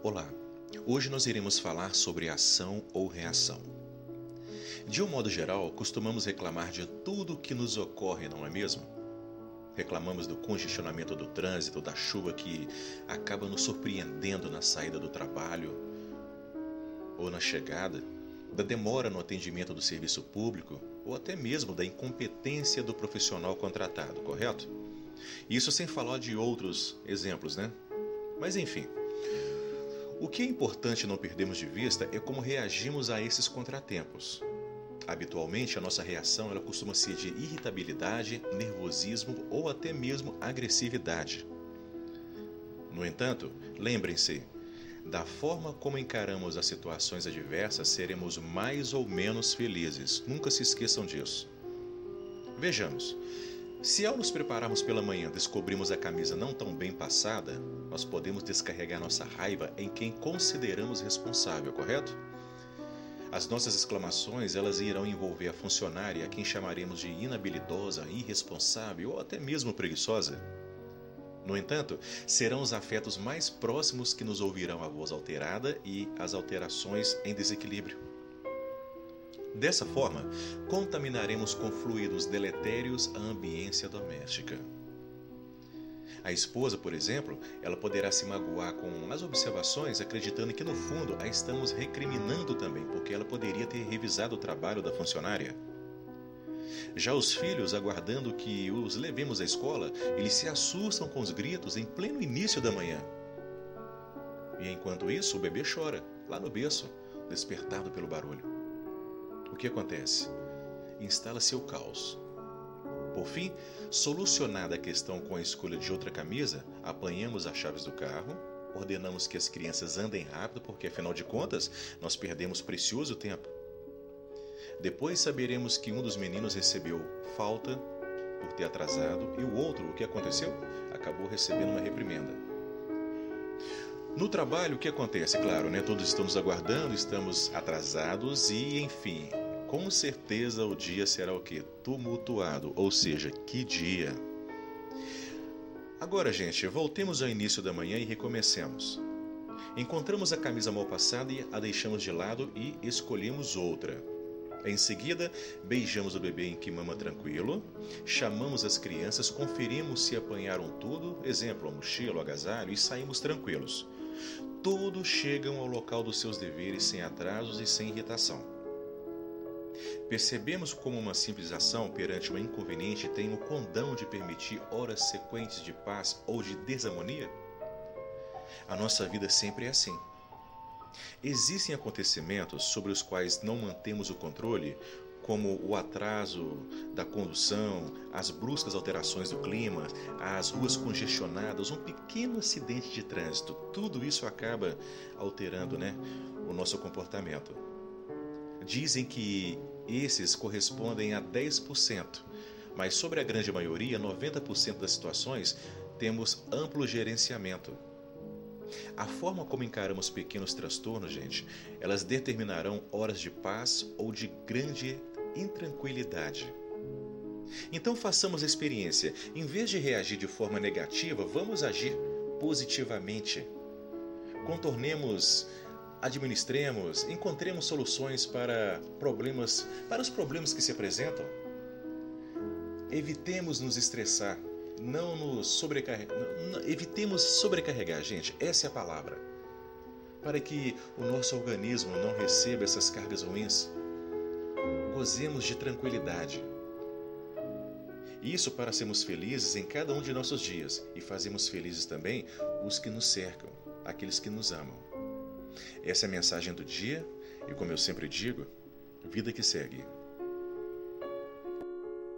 Olá, hoje nós iremos falar sobre ação ou reação. De um modo geral, costumamos reclamar de tudo que nos ocorre, não é mesmo? Reclamamos do congestionamento do trânsito, da chuva que acaba nos surpreendendo na saída do trabalho ou na chegada, da demora no atendimento do serviço público ou até mesmo da incompetência do profissional contratado, correto? Isso sem falar de outros exemplos, né? Mas enfim, o que é importante não perdermos de vista é como reagimos a esses contratempos. Habitualmente, a nossa reação ela costuma ser de irritabilidade, nervosismo ou até mesmo agressividade. No entanto, lembrem-se, da forma como encaramos as situações adversas, seremos mais ou menos felizes. Nunca se esqueçam disso. Vejamos. Se ao nos prepararmos pela manhã descobrimos a camisa não tão bem passada, nós podemos descarregar nossa raiva em quem consideramos responsável, correto? As nossas exclamações elas irão envolver a funcionária a quem chamaremos de inabilidosa, irresponsável ou até mesmo preguiçosa. No entanto, serão os afetos mais próximos que nos ouvirão a voz alterada e as alterações em desequilíbrio. Dessa forma, contaminaremos com fluidos deletérios a ambiência doméstica. A esposa, por exemplo, ela poderá se magoar com as observações, acreditando que no fundo a estamos recriminando também, porque ela poderia ter revisado o trabalho da funcionária. Já os filhos, aguardando que os levemos à escola, eles se assustam com os gritos em pleno início da manhã. E enquanto isso, o bebê chora, lá no berço, despertado pelo barulho o que acontece? Instala-se o caos. Por fim, solucionada a questão com a escolha de outra camisa, apanhamos as chaves do carro, ordenamos que as crianças andem rápido, porque afinal de contas nós perdemos precioso tempo. Depois saberemos que um dos meninos recebeu falta por ter atrasado e o outro, o que aconteceu? Acabou recebendo uma reprimenda. No trabalho, o que acontece? Claro, né? Todos estamos aguardando, estamos atrasados e, enfim, com certeza o dia será o que? Tumultuado, ou seja, que dia. Agora, gente, voltemos ao início da manhã e recomecemos. Encontramos a camisa mal passada e a deixamos de lado e escolhemos outra. Em seguida, beijamos o bebê em que mama tranquilo, chamamos as crianças, conferimos se apanharam tudo, exemplo, a mochila, o agasalho, e saímos tranquilos. Todos chegam ao local dos seus deveres sem atrasos e sem irritação. Percebemos como uma simples ação perante um inconveniente tem o condão de permitir horas sequentes de paz ou de desarmonia? A nossa vida sempre é assim. Existem acontecimentos sobre os quais não mantemos o controle, como o atraso da condução, as bruscas alterações do clima, as ruas congestionadas, um pequeno acidente de trânsito, tudo isso acaba alterando né, o nosso comportamento. Dizem que esses correspondem a 10%, mas sobre a grande maioria, 90% das situações, temos amplo gerenciamento. A forma como encaramos pequenos transtornos, gente, elas determinarão horas de paz ou de grande intranquilidade. Então façamos a experiência. Em vez de reagir de forma negativa, vamos agir positivamente. Contornemos, administremos, encontremos soluções para problemas, para os problemas que se apresentam. Evitemos nos estressar, não nos sobrecarregar, evitemos sobrecarregar, gente, essa é a palavra. Para que o nosso organismo não receba essas cargas ruins gozemos de tranquilidade. Isso para sermos felizes em cada um de nossos dias e fazemos felizes também os que nos cercam, aqueles que nos amam. Essa é a mensagem do dia e, como eu sempre digo, vida que segue.